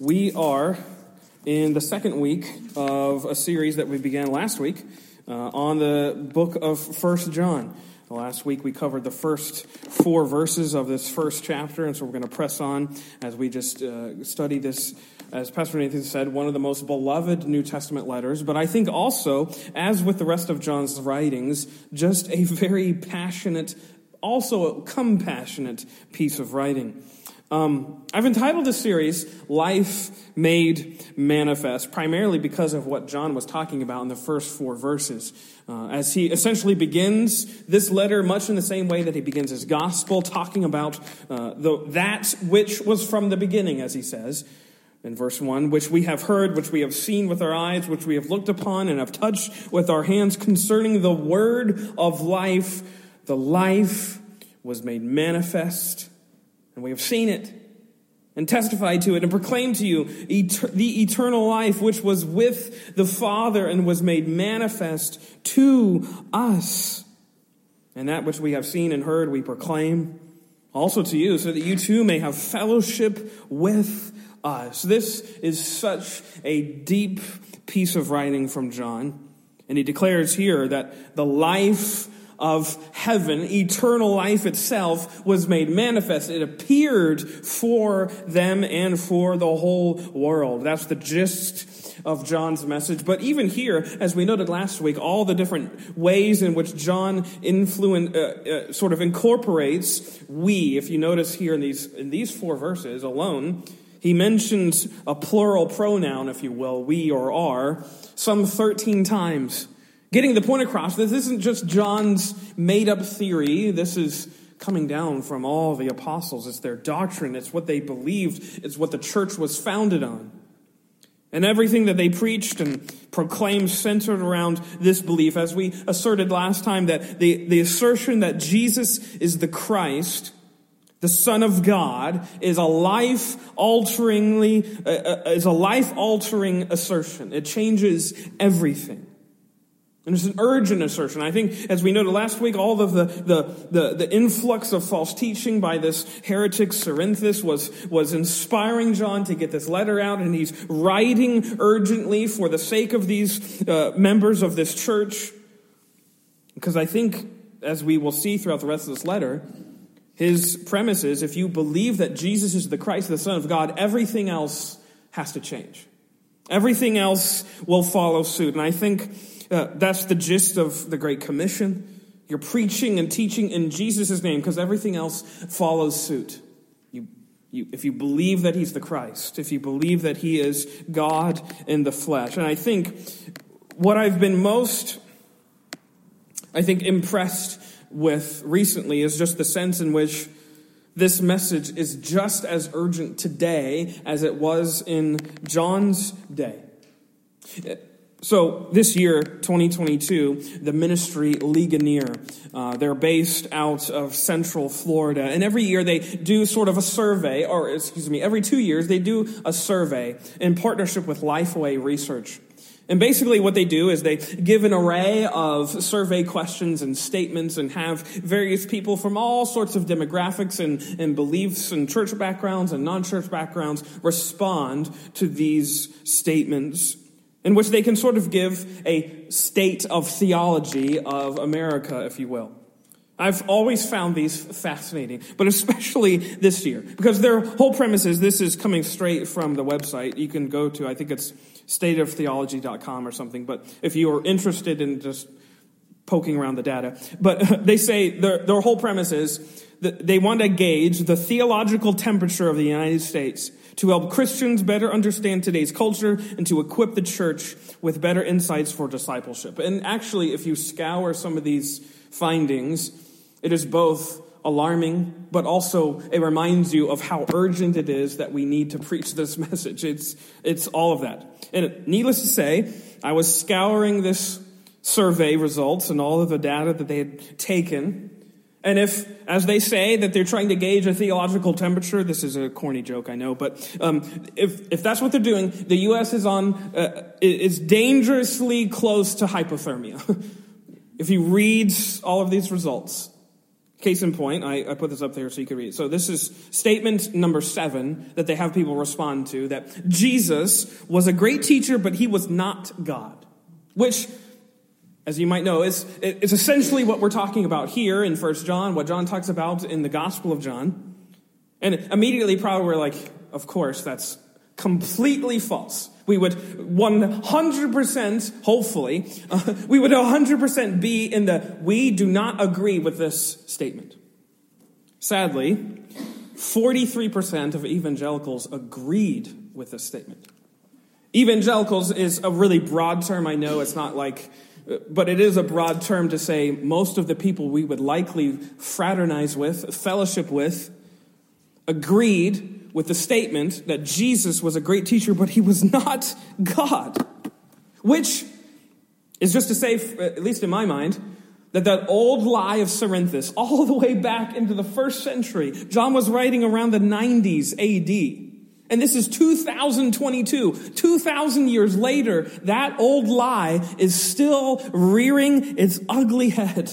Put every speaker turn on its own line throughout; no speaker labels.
We are in the second week of a series that we began last week uh, on the book of First John. Last week we covered the first four verses of this first chapter, and so we're going to press on as we just uh, study this. As Pastor Nathan said, one of the most beloved New Testament letters, but I think also, as with the rest of John's writings, just a very passionate, also compassionate piece of writing. Um, I've entitled this series Life Made Manifest, primarily because of what John was talking about in the first four verses. Uh, as he essentially begins this letter much in the same way that he begins his gospel, talking about uh, the, that which was from the beginning, as he says in verse 1, which we have heard, which we have seen with our eyes, which we have looked upon and have touched with our hands concerning the word of life. The life was made manifest and we have seen it and testified to it and proclaimed to you the eternal life which was with the Father and was made manifest to us. And that which we have seen and heard we proclaim also to you so that you too may have fellowship with us. This is such a deep piece of writing from John. And he declares here that the life of heaven, eternal life itself was made manifest. It appeared for them and for the whole world. That's the gist of John's message. But even here, as we noted last week, all the different ways in which John uh, uh, sort of incorporates we, if you notice here in these, in these four verses alone, he mentions a plural pronoun, if you will, we or are, some 13 times. Getting the point across, this isn't just John's made up theory. This is coming down from all the apostles. It's their doctrine. It's what they believed. It's what the church was founded on. And everything that they preached and proclaimed centered around this belief. As we asserted last time that the, the assertion that Jesus is the Christ, the Son of God, is a life alteringly, uh, uh, is a life altering assertion. It changes everything. And it's an urgent assertion. I think, as we noted last week, all of the, the, the, the, influx of false teaching by this heretic Cerinthus was, was inspiring John to get this letter out, and he's writing urgently for the sake of these uh, members of this church. Because I think, as we will see throughout the rest of this letter, his premise is if you believe that Jesus is the Christ, the Son of God, everything else has to change. Everything else will follow suit. And I think uh, that's the gist of the Great Commission. You're preaching and teaching in Jesus' name because everything else follows suit. You, you, if you believe that He's the Christ, if you believe that He is God in the flesh. And I think what I've been most, I think, impressed with recently is just the sense in which this message is just as urgent today as it was in John's day. So this year, 2022, the ministry Ligonier, uh, they're based out of Central Florida, and every year they do sort of a survey, or excuse me, every two years they do a survey in partnership with Lifeway Research. And basically what they do is they give an array of survey questions and statements and have various people from all sorts of demographics and, and beliefs and church backgrounds and non-church backgrounds respond to these statements in which they can sort of give a state of theology of America, if you will. I've always found these fascinating, but especially this year, because their whole premise is this is coming straight from the website. You can go to, I think it's stateoftheology.com or something, but if you are interested in just poking around the data, but they say their, their whole premise is that they want to gauge the theological temperature of the United States to help Christians better understand today's culture and to equip the church with better insights for discipleship. And actually, if you scour some of these findings, it is both alarming, but also it reminds you of how urgent it is that we need to preach this message. It's, it's all of that. And needless to say, I was scouring this survey results and all of the data that they had taken and if, as they say, that they're trying to gauge a theological temperature, this is a corny joke, I know, but um, if, if that's what they're doing, the U.S. is on uh, is dangerously close to hypothermia. if you read all of these results, Case in point, I, I, put this up there so you can read. So this is statement number seven that they have people respond to that Jesus was a great teacher, but he was not God. Which, as you might know, is, is essentially what we're talking about here in First John, what John talks about in the Gospel of John. And immediately probably we're like, of course, that's completely false. We would 100%, hopefully, uh, we would 100% be in the we do not agree with this statement. Sadly, 43% of evangelicals agreed with this statement. Evangelicals is a really broad term, I know. It's not like, but it is a broad term to say most of the people we would likely fraternize with, fellowship with, agreed with the statement that Jesus was a great teacher, but he was not God. Which is just to say, at least in my mind, that that old lie of Cerinthus, all the way back into the first century, John was writing around the 90s AD. And this is 2022. 2,000 years later, that old lie is still rearing its ugly head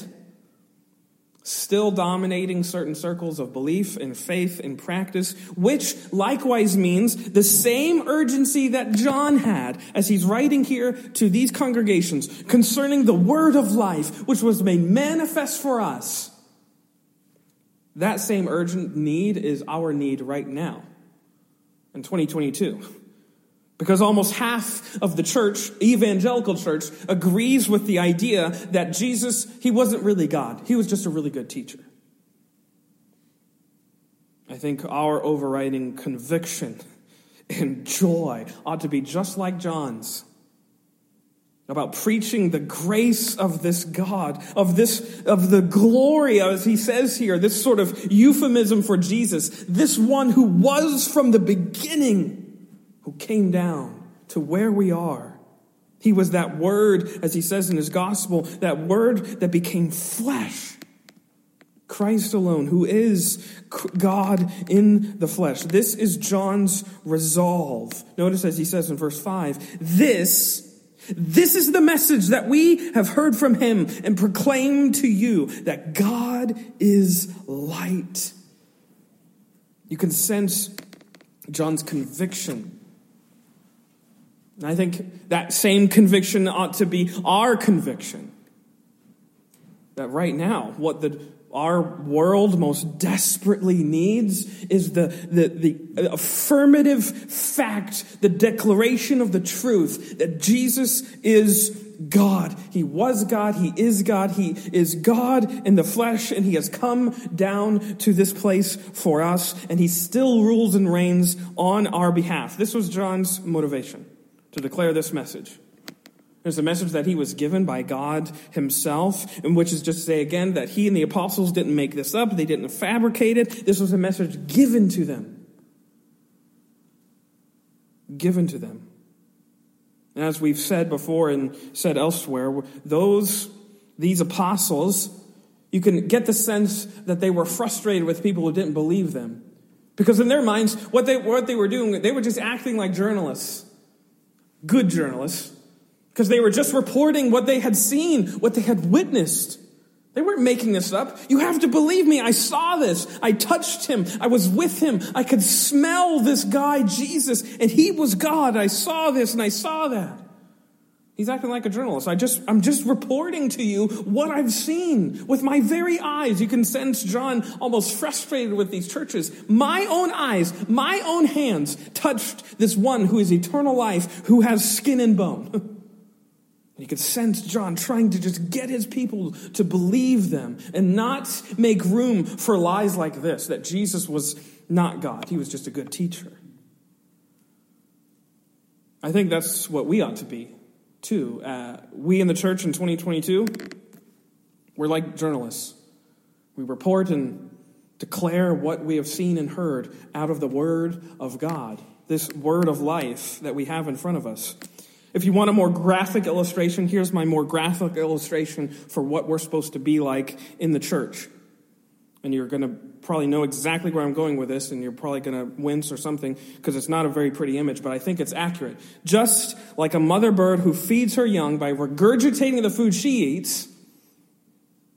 still dominating certain circles of belief and faith and practice, which likewise means the same urgency that John had as he's writing here to these congregations concerning the word of life, which was made manifest for us. That same urgent need is our need right now in 2022. Because almost half of the church, evangelical church, agrees with the idea that Jesus, he wasn't really God. He was just a really good teacher. I think our overriding conviction and joy ought to be just like John's about preaching the grace of this God, of this, of the glory, as he says here, this sort of euphemism for Jesus, this one who was from the beginning who came down to where we are. He was that word, as he says in his gospel, that word that became flesh. Christ alone, who is God in the flesh. This is John's resolve. Notice as he says in verse 5, this, this is the message that we have heard from him and proclaim to you that God is light. You can sense John's conviction and I think that same conviction ought to be our conviction. That right now, what the, our world most desperately needs is the, the, the affirmative fact, the declaration of the truth that Jesus is God. He was God. He is God. He is God in the flesh, and He has come down to this place for us, and He still rules and reigns on our behalf. This was John's motivation to declare this message. There's a message that he was given by God himself, and which is just to say again that he and the apostles didn't make this up, they didn't fabricate it. This was a message given to them. Given to them. And as we've said before and said elsewhere, those, these apostles, you can get the sense that they were frustrated with people who didn't believe them. Because in their minds, what they, what they were doing, they were just acting like journalists good journalists because they were just reporting what they had seen, what they had witnessed. They weren't making this up. You have to believe me. I saw this. I touched him. I was with him. I could smell this guy, Jesus, and he was God. I saw this and I saw that. He's acting like a journalist. I just, I'm just reporting to you what I've seen with my very eyes. You can sense John almost frustrated with these churches. My own eyes, my own hands touched this one who is eternal life, who has skin and bone. you could sense John trying to just get his people to believe them and not make room for lies like this, that Jesus was not God. He was just a good teacher. I think that's what we ought to be too. Uh, we in the church in 2022, we're like journalists. We report and declare what we have seen and heard out of the Word of God, this Word of life that we have in front of us. If you want a more graphic illustration, here's my more graphic illustration for what we're supposed to be like in the church. And you're going to probably know exactly where I'm going with this, and you're probably going to wince or something because it's not a very pretty image, but I think it's accurate. Just like a mother bird who feeds her young by regurgitating the food she eats,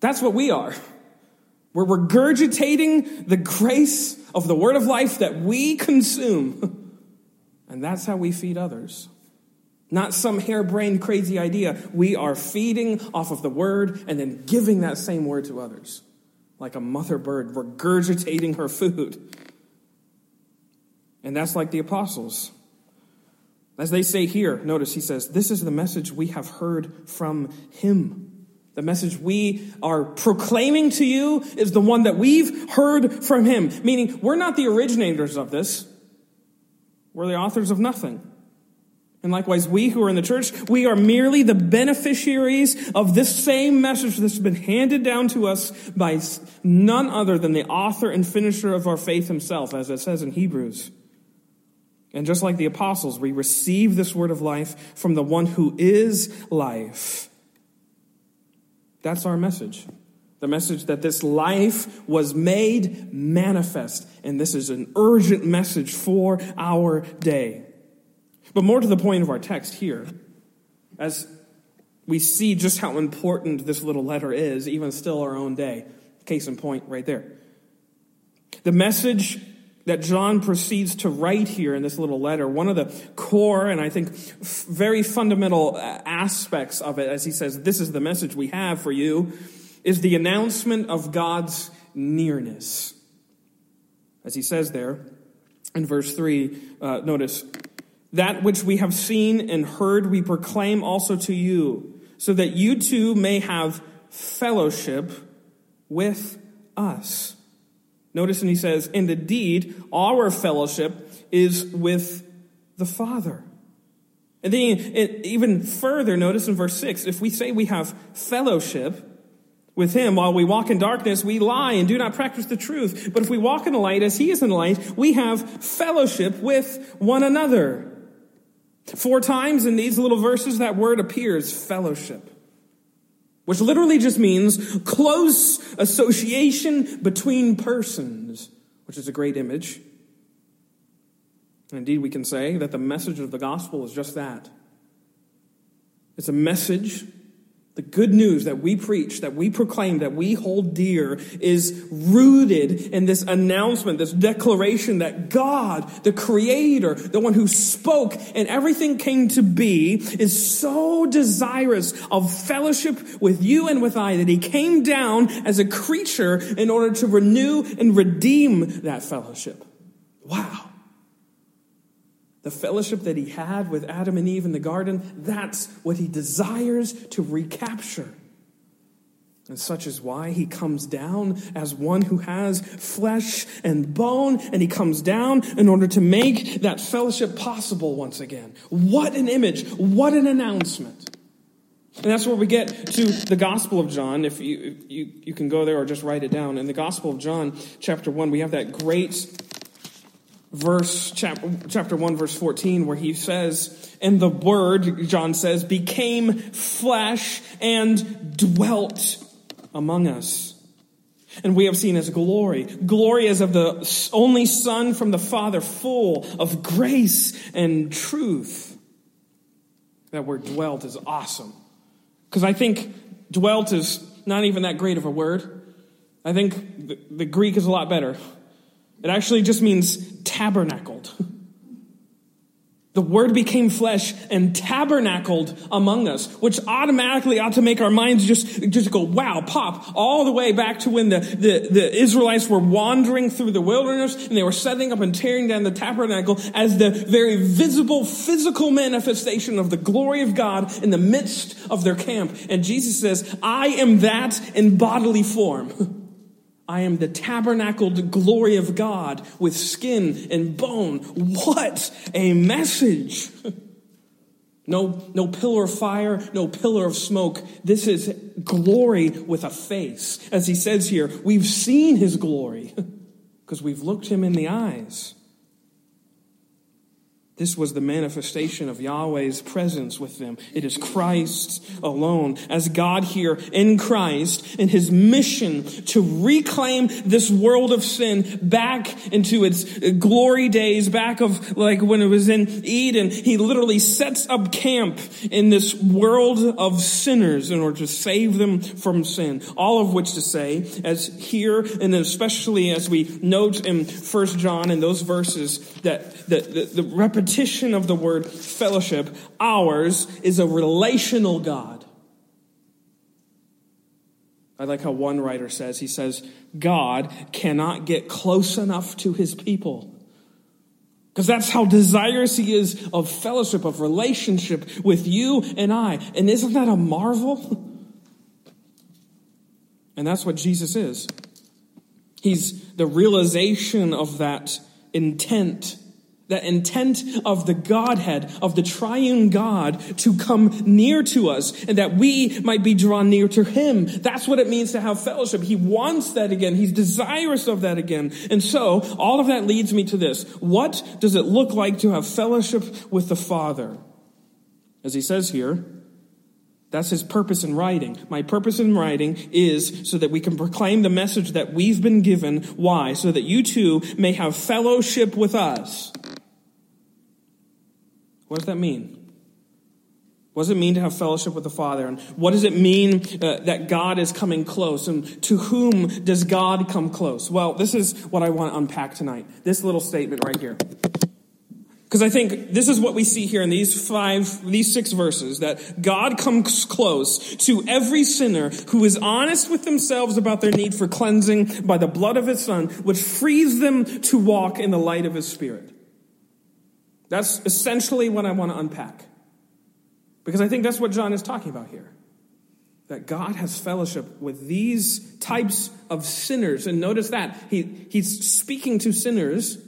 that's what we are. We're regurgitating the grace of the word of life that we consume. And that's how we feed others. Not some harebrained crazy idea. We are feeding off of the word and then giving that same word to others. Like a mother bird regurgitating her food. And that's like the apostles. As they say here, notice he says, This is the message we have heard from him. The message we are proclaiming to you is the one that we've heard from him. Meaning, we're not the originators of this. We're the authors of nothing. And likewise, we who are in the church, we are merely the beneficiaries of this same message that's been handed down to us by none other than the author and finisher of our faith himself, as it says in Hebrews. And just like the apostles, we receive this word of life from the one who is life. That's our message. The message that this life was made manifest. And this is an urgent message for our day. But more to the point of our text here, as we see just how important this little letter is, even still our own day. Case in point, right there. The message that John proceeds to write here in this little letter, one of the core and I think very fundamental aspects of it, as he says, This is the message we have for you, is the announcement of God's nearness. As he says there in verse 3, uh, notice, that which we have seen and heard we proclaim also to you, so that you too may have fellowship with us. Notice, and he says, and indeed, our fellowship is with the Father. And then even further, notice in verse 6, if we say we have fellowship with him while we walk in darkness, we lie and do not practice the truth. But if we walk in the light as he is in the light, we have fellowship with one another. Four times in these little verses, that word appears fellowship which literally just means close association between persons, which is a great image. And indeed, we can say that the message of the gospel is just that. It's a message the good news that we preach, that we proclaim, that we hold dear is rooted in this announcement, this declaration that God, the creator, the one who spoke and everything came to be, is so desirous of fellowship with you and with I that he came down as a creature in order to renew and redeem that fellowship. Wow the fellowship that he had with Adam and Eve in the garden, that's what he desires to recapture. And such is why he comes down as one who has flesh and bone, and he comes down in order to make that fellowship possible once again. What an image! What an announcement! And that's where we get to the Gospel of John. If you, you, you can go there or just write it down. In the Gospel of John, chapter 1, we have that great verse chapter, chapter 1 verse 14 where he says and the word john says became flesh and dwelt among us. And we have seen his glory glory as of the only son from the father full of grace and truth. That word dwelt is awesome because i think dwelt is not even that great of a word. I think the, the greek is a lot better. It actually just means tabernacled. The word became flesh and tabernacled among us, which automatically ought to make our minds just, just go, wow, pop, all the way back to when the, the, the Israelites were wandering through the wilderness and they were setting up and tearing down the tabernacle as the very visible physical manifestation of the glory of God in the midst of their camp. And Jesus says, I am that in bodily form. I am the tabernacled glory of God with skin and bone. What a message! No, no pillar of fire, no pillar of smoke. This is glory with a face. As he says here, we've seen his glory because we've looked him in the eyes. This was the manifestation of Yahweh's presence with them. It is Christ alone, as God here in Christ, in his mission to reclaim this world of sin back into its glory days, back of like when it was in Eden. He literally sets up camp in this world of sinners in order to save them from sin. All of which to say, as here, and especially as we note in First John in those verses, that the, the, the repetition repetition of the word fellowship, ours is a relational God. I like how one writer says, he says, God cannot get close enough to his people. Because that's how desirous he is of fellowship, of relationship with you and I. And isn't that a marvel? And that's what Jesus is. He's the realization of that intent that intent of the Godhead, of the triune God to come near to us and that we might be drawn near to Him. That's what it means to have fellowship. He wants that again. He's desirous of that again. And so all of that leads me to this. What does it look like to have fellowship with the Father? As he says here, that's his purpose in writing. My purpose in writing is so that we can proclaim the message that we've been given. Why? So that you too may have fellowship with us. What does that mean? What does it mean to have fellowship with the Father? And what does it mean uh, that God is coming close? And to whom does God come close? Well, this is what I want to unpack tonight. This little statement right here. Because I think this is what we see here in these five, these six verses, that God comes close to every sinner who is honest with themselves about their need for cleansing by the blood of his son, which frees them to walk in the light of his spirit. That's essentially what I want to unpack. Because I think that's what John is talking about here. That God has fellowship with these types of sinners. And notice that he, he's speaking to sinners,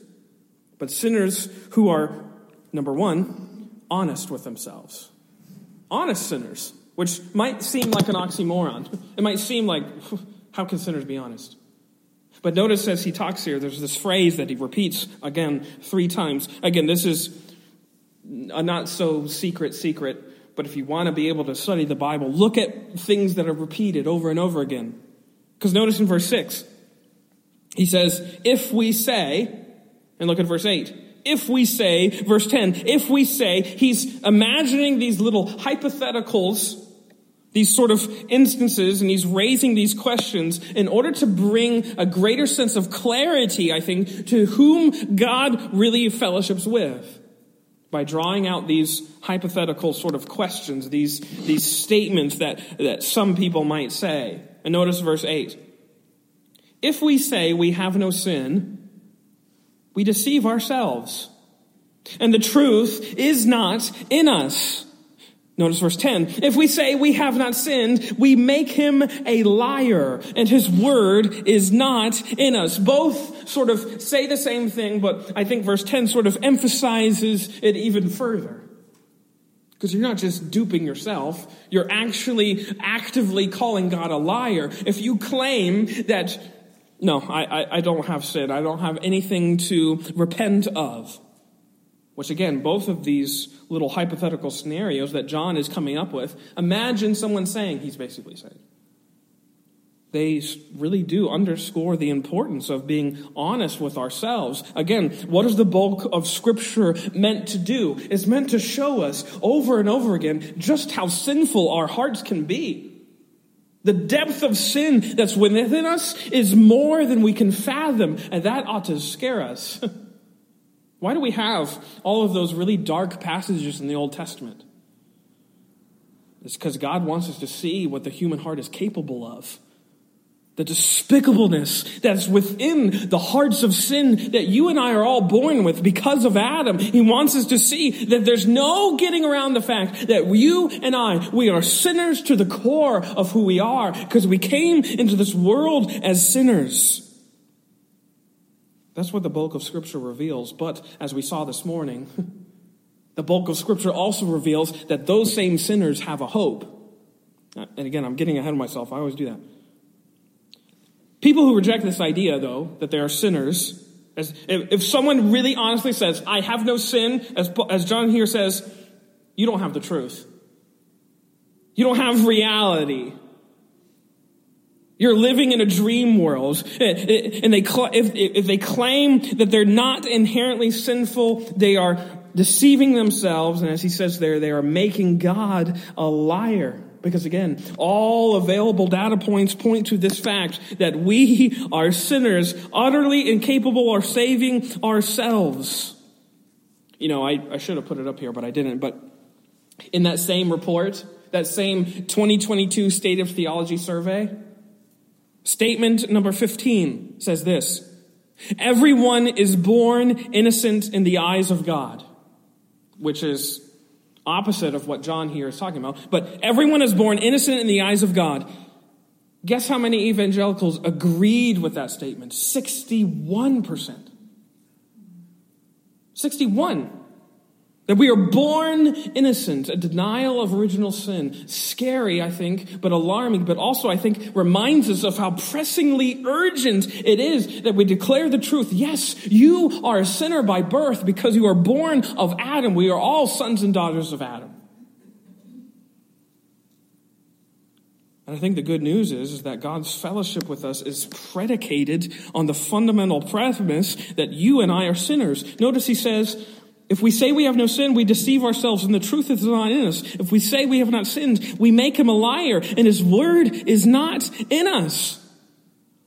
but sinners who are, number one, honest with themselves. Honest sinners, which might seem like an oxymoron. It might seem like, how can sinners be honest? But notice as he talks here, there's this phrase that he repeats again three times. Again, this is a not so secret secret, but if you want to be able to study the Bible, look at things that are repeated over and over again. Because notice in verse 6, he says, if we say, and look at verse 8, if we say, verse 10, if we say, he's imagining these little hypotheticals these sort of instances and he's raising these questions in order to bring a greater sense of clarity, I think, to whom God really fellowships with by drawing out these hypothetical sort of questions, these, these statements that, that some people might say. And notice verse 8. If we say we have no sin, we deceive ourselves. And the truth is not in us. Notice verse 10. If we say we have not sinned, we make him a liar and his word is not in us. Both sort of say the same thing, but I think verse 10 sort of emphasizes it even further. Because you're not just duping yourself, you're actually actively calling God a liar. If you claim that, no, I, I, I don't have sin, I don't have anything to repent of. Which again, both of these little hypothetical scenarios that John is coming up with, imagine someone saying he's basically saying. They really do underscore the importance of being honest with ourselves. Again, what is the bulk of scripture meant to do? It's meant to show us over and over again just how sinful our hearts can be. The depth of sin that's within us is more than we can fathom, and that ought to scare us. Why do we have all of those really dark passages in the Old Testament? It's because God wants us to see what the human heart is capable of. The despicableness that's within the hearts of sin that you and I are all born with because of Adam. He wants us to see that there's no getting around the fact that you and I, we are sinners to the core of who we are because we came into this world as sinners. That's what the bulk of Scripture reveals. But as we saw this morning, the bulk of Scripture also reveals that those same sinners have a hope. Uh, and again, I'm getting ahead of myself. I always do that. People who reject this idea, though, that they are sinners, As, if, if someone really honestly says, I have no sin, as, as John here says, you don't have the truth. You don't have reality. You're living in a dream world. Eh, eh, and they, if, if they claim that they're not inherently sinful, they are deceiving themselves. And as he says there, they are making God a liar. Because again, all available data points point to this fact that we are sinners, utterly incapable of saving ourselves. You know, I, I should have put it up here, but I didn't. But in that same report, that same 2022 State of Theology survey, statement number 15 says this Everyone is born innocent in the eyes of God, which is opposite of what John here is talking about. But everyone is born innocent in the eyes of God. Guess how many evangelicals agreed with that statement? 61%. 61. That we are born innocent, a denial of original sin. Scary, I think, but alarming, but also, I think, reminds us of how pressingly urgent it is that we declare the truth. Yes, you are a sinner by birth because you are born of Adam. We are all sons and daughters of Adam. And I think the good news is, is that God's fellowship with us is predicated on the fundamental premise that you and I are sinners. Notice he says, if we say we have no sin, we deceive ourselves and the truth is not in us. If we say we have not sinned, we make him a liar and his word is not in us.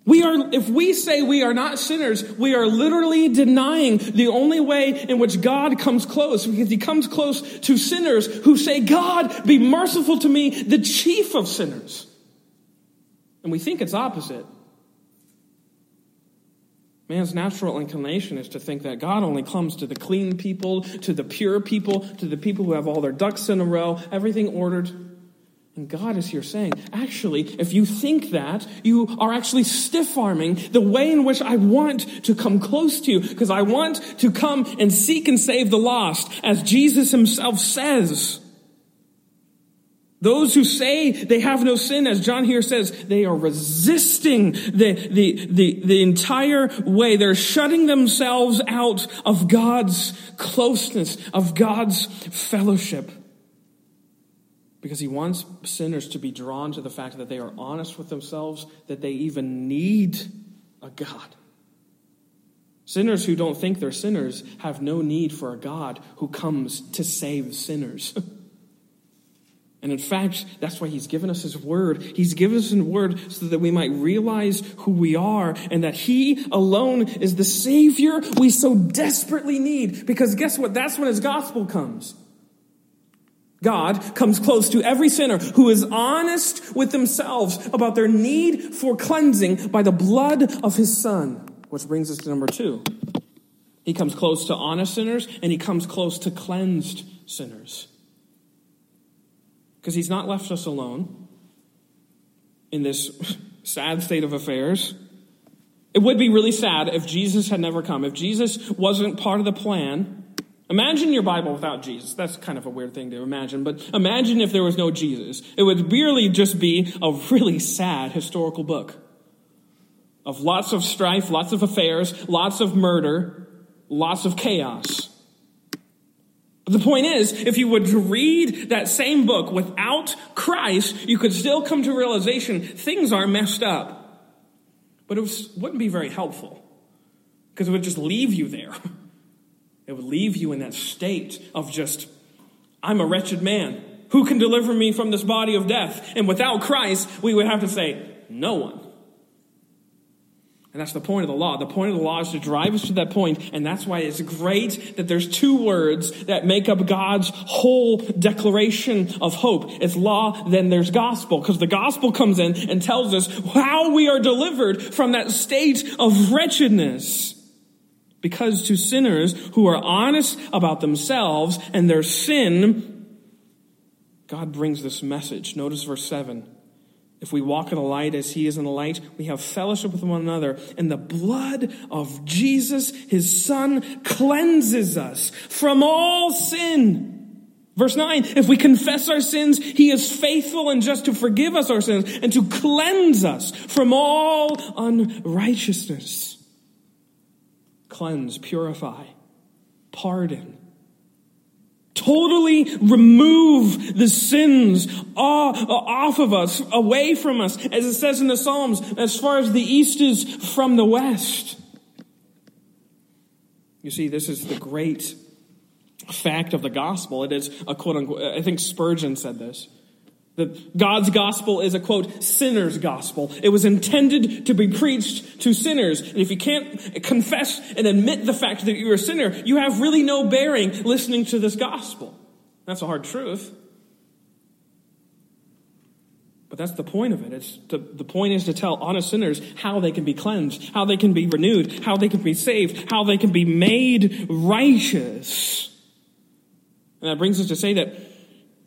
We are, if we say we are not sinners, we are literally denying the only way in which God comes close, because he comes close to sinners who say, God, be merciful to me, the chief of sinners. And we think it's opposite. Man's natural inclination is to think that God only comes to the clean people, to the pure people, to the people who have all their ducks in a row, everything ordered. And God is here saying, actually, if you think that, you are actually stiff arming the way in which I want to come close to you, because I want to come and seek and save the lost, as Jesus himself says. Those who say they have no sin, as John here says, they are resisting the, the, the, the, entire way. They're shutting themselves out of God's closeness, of God's fellowship. Because he wants sinners to be drawn to the fact that they are honest with themselves, that they even need a God. Sinners who don't think they're sinners have no need for a God who comes to save sinners. And in fact, that's why he's given us his word. He's given us his word so that we might realize who we are and that he alone is the savior we so desperately need. Because guess what? That's when his gospel comes. God comes close to every sinner who is honest with themselves about their need for cleansing by the blood of his son. Which brings us to number two. He comes close to honest sinners and he comes close to cleansed sinners because he's not left us alone in this sad state of affairs. It would be really sad if Jesus had never come, if Jesus wasn't part of the plan. Imagine your Bible without Jesus. That's kind of a weird thing to imagine, but imagine if there was no Jesus. It would really just be a really sad historical book of lots of strife, lots of affairs, lots of murder, lots of chaos. The point is, if you would read that same book without Christ, you could still come to realization things are messed up. But it was, wouldn't be very helpful because it would just leave you there. It would leave you in that state of just, I'm a wretched man. Who can deliver me from this body of death? And without Christ, we would have to say, no one. And that's the point of the law. The point of the law is to drive us to that point, and that's why it's great that there's two words that make up God's whole declaration of hope. It's law, then there's gospel, because the gospel comes in and tells us how we are delivered from that state of wretchedness. Because to sinners who are honest about themselves and their sin, God brings this message. Notice verse 7. If we walk in the light as he is in the light, we have fellowship with one another. And the blood of Jesus, his son, cleanses us from all sin. Verse 9, if we confess our sins, he is faithful and just to forgive us our sins and to cleanse us from all unrighteousness. cleanse, purify, pardon. Totally remove the sins off of us, away from us, as it says in the Psalms, as far as the east is from the west. You see, this is the great fact of the gospel. It is a quote unquote, I think Spurgeon said this. That God's gospel is a quote, sinner's gospel. It was intended to be preached to sinners. And if you can't confess and admit the fact that you're a sinner, you have really no bearing listening to this gospel. That's a hard truth. But that's the point of it. It's to, the point is to tell honest sinners how they can be cleansed, how they can be renewed, how they can be saved, how they can be made righteous. And that brings us to say that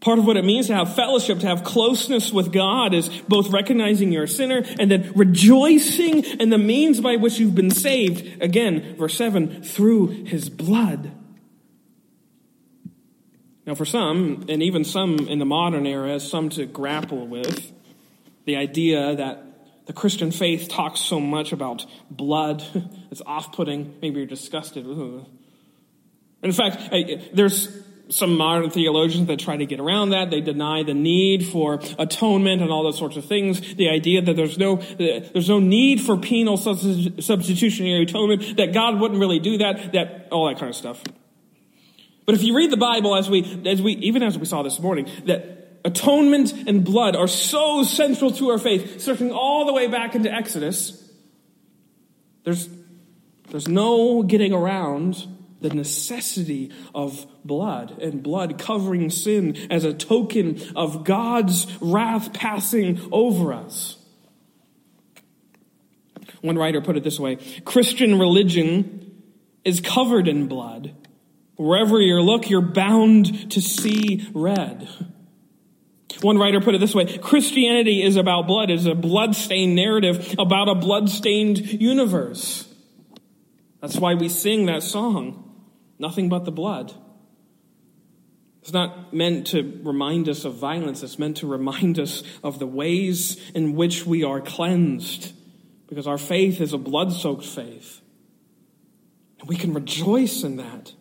Part of what it means to have fellowship, to have closeness with God is both recognizing you're a sinner and then rejoicing in the means by which you've been saved. Again, verse 7, through his blood. Now, for some, and even some in the modern era, some to grapple with, the idea that the Christian faith talks so much about blood, it's off putting. Maybe you're disgusted. In fact, there's some modern theologians that try to get around that. They deny the need for atonement and all those sorts of things. The idea that there's no, there's no need for penal substitutionary atonement, that God wouldn't really do that, that, all that kind of stuff. But if you read the Bible as we, as we, even as we saw this morning, that atonement and blood are so central to our faith, searching all the way back into Exodus, there's, there's no getting around the necessity of blood and blood covering sin as a token of God's wrath passing over us. One writer put it this way Christian religion is covered in blood. Wherever you look, you're bound to see red. One writer put it this way Christianity is about blood, it's a blood-stained narrative about a blood-stained universe. That's why we sing that song. Nothing but the blood. It's not meant to remind us of violence, it's meant to remind us of the ways in which we are cleansed. Because our faith is a blood soaked faith. And we can rejoice in that.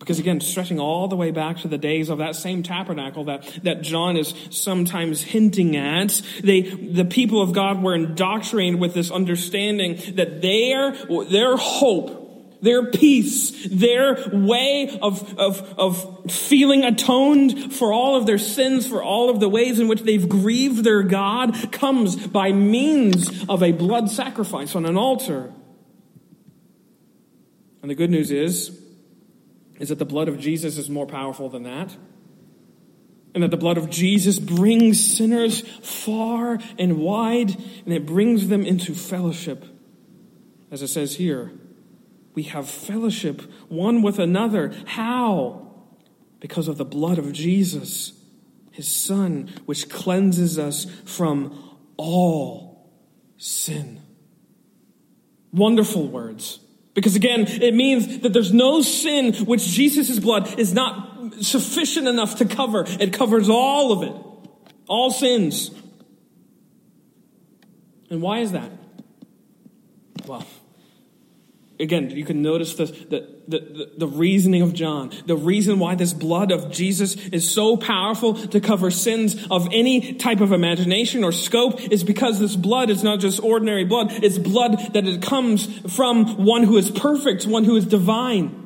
Because again, stretching all the way back to the days of that same tabernacle that, that John is sometimes hinting at, they, the people of God were indoctrinated with this understanding that their, their hope their peace, their way of, of, of feeling atoned for all of their sins, for all of the ways in which they've grieved their God, comes by means of a blood sacrifice on an altar. And the good news is, is that the blood of Jesus is more powerful than that. And that the blood of Jesus brings sinners far and wide, and it brings them into fellowship. As it says here, we have fellowship one with another. How? Because of the blood of Jesus, his Son, which cleanses us from all sin. Wonderful words. Because again, it means that there's no sin which Jesus' blood is not sufficient enough to cover. It covers all of it. All sins. And why is that? Well, again, you can notice the, the, the, the, reasoning of John. The reason why this blood of Jesus is so powerful to cover sins of any type of imagination or scope is because this blood is not just ordinary blood. It's blood that it comes from one who is perfect, one who is divine.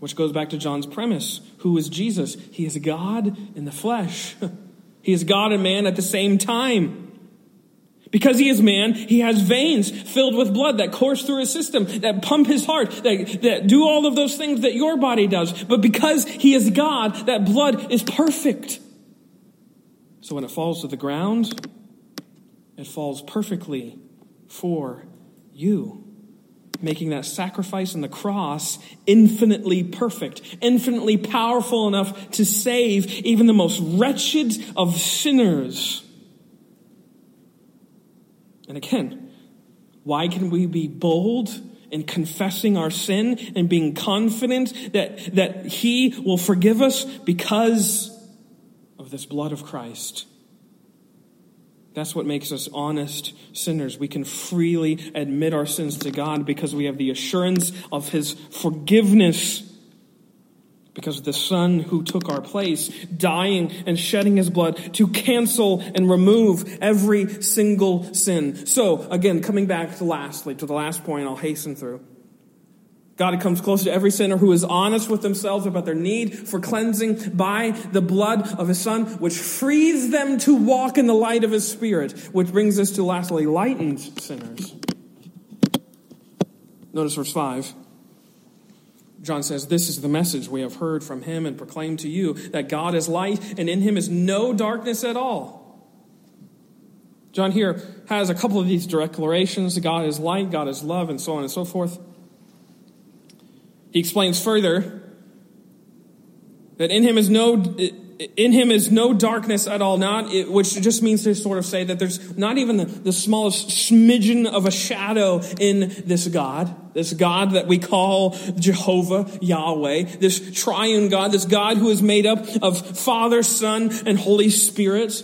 Which goes back to John's premise. Who is Jesus? He is God in the flesh. He is God and man at the same time. Because he is man, he has veins filled with blood that course through his system, that pump his heart, that, that do all of those things that your body does. But because he is God, that blood is perfect. So when it falls to the ground, it falls perfectly for you. Making that sacrifice on the cross infinitely perfect, infinitely powerful enough to save even the most wretched of sinners. And again, why can we be bold in confessing our sin and being confident that, that He will forgive us because of this blood of Christ? That's what makes us honest sinners. We can freely admit our sins to God because we have the assurance of His forgiveness. Because of the Son who took our place, dying and shedding His blood to cancel and remove every single sin. So, again, coming back to lastly, to the last point I'll hasten through. God comes close to every sinner who is honest with themselves about their need for cleansing by the blood of his son, which frees them to walk in the light of his spirit, which brings us to lastly, lightened sinners. Notice verse 5. John says, This is the message we have heard from him and proclaimed to you that God is light and in him is no darkness at all. John here has a couple of these declarations God is light, God is love, and so on and so forth. He explains further that in him is no in him is no darkness at all not which just means to sort of say that there's not even the, the smallest smidgen of a shadow in this god this god that we call jehovah yahweh this triune god this god who is made up of father son and holy spirit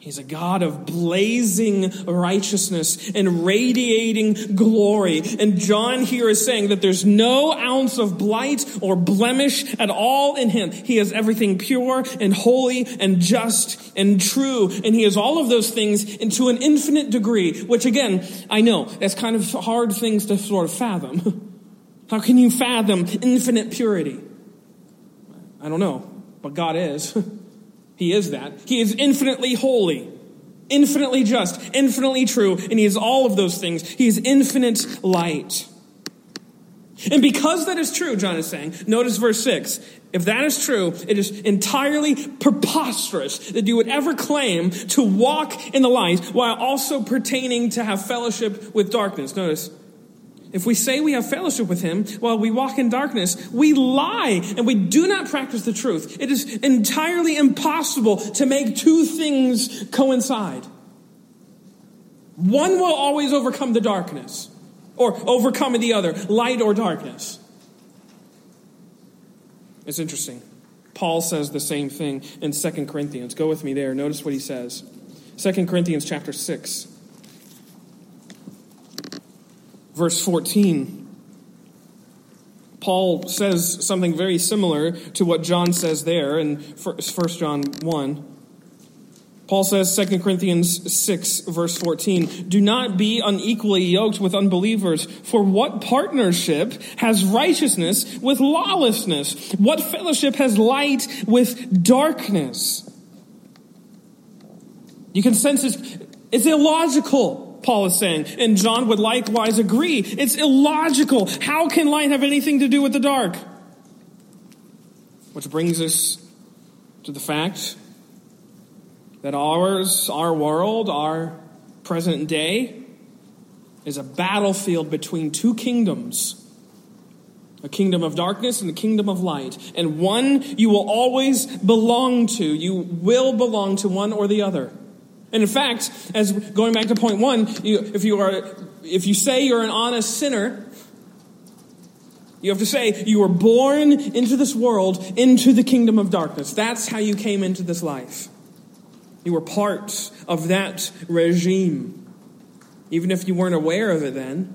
He's a God of blazing righteousness and radiating glory. And John here is saying that there's no ounce of blight or blemish at all in him. He has everything pure and holy and just and true. And he has all of those things into an infinite degree, which again, I know that's kind of hard things to sort of fathom. How can you fathom infinite purity? I don't know, but God is. He is that. He is infinitely holy, infinitely just, infinitely true, and He is all of those things. He is infinite light. And because that is true, John is saying, notice verse 6. If that is true, it is entirely preposterous that you would ever claim to walk in the light while also pertaining to have fellowship with darkness. Notice, if we say we have fellowship with him while we walk in darkness, we lie and we do not practice the truth. It is entirely impossible to make two things coincide. One will always overcome the darkness or overcome the other, light or darkness. It's interesting. Paul says the same thing in 2 Corinthians. Go with me there. Notice what he says. 2 Corinthians chapter 6 verse 14. Paul says something very similar to what John says there in 1 John 1. Paul says, 2 Corinthians 6, verse 14, do not be unequally yoked with unbelievers, for what partnership has righteousness with lawlessness? What fellowship has light with darkness? You can sense it's, it's illogical. Paul is saying. And John would likewise agree. It's illogical. How can light have anything to do with the dark? Which brings us to the fact that ours, our world, our present day, is a battlefield between two kingdoms a kingdom of darkness and a kingdom of light. And one you will always belong to. You will belong to one or the other. And in fact, as going back to point one, you, if you are, if you say you're an honest sinner, you have to say you were born into this world, into the kingdom of darkness. That's how you came into this life. You were part of that regime, even if you weren't aware of it then.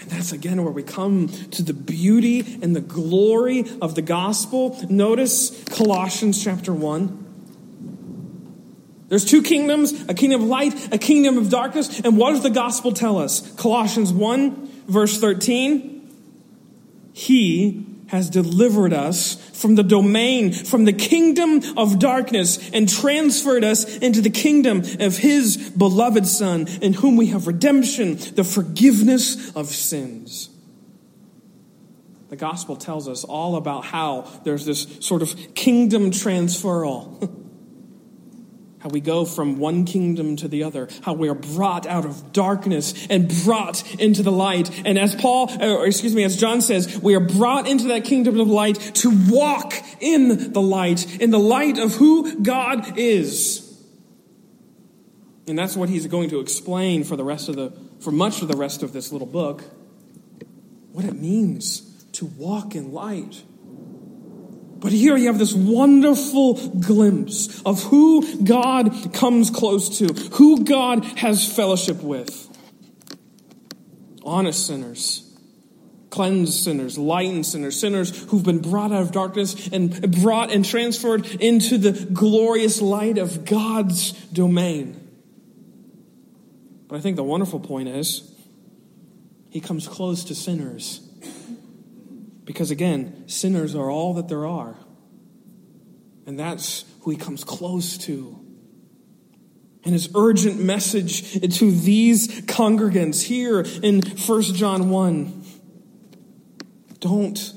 And that's again where we come to the beauty and the glory of the gospel. Notice Colossians chapter 1. There's two kingdoms, a kingdom of light, a kingdom of darkness. And what does the gospel tell us? Colossians 1, verse 13. He has delivered us from the domain, from the kingdom of darkness, and transferred us into the kingdom of his beloved Son, in whom we have redemption, the forgiveness of sins. The gospel tells us all about how there's this sort of kingdom transferal. How we go from one kingdom to the other, how we are brought out of darkness and brought into the light. And as Paul, uh, or excuse me, as John says, we are brought into that kingdom of light to walk in the light, in the light of who God is. And that's what he's going to explain for the rest of the, for much of the rest of this little book, what it means to walk in light. But here you have this wonderful glimpse of who God comes close to, who God has fellowship with. Honest sinners cleansed sinners, lightened sinners, sinners who've been brought out of darkness and brought and transferred into the glorious light of God's domain. But I think the wonderful point is, he comes close to sinners. Because again, sinners are all that there are. And that's who he comes close to. And his urgent message to these congregants here in 1 John 1 don't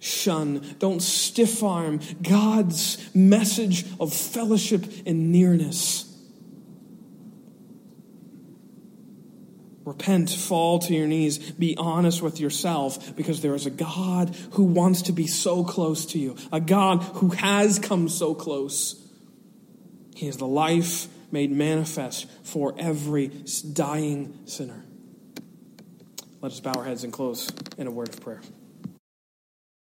shun, don't stiff arm God's message of fellowship and nearness. Repent, fall to your knees, be honest with yourself, because there is a God who wants to be so close to you, a God who has come so close. He is the life made manifest for every dying sinner. Let us bow our heads and close in a word of prayer.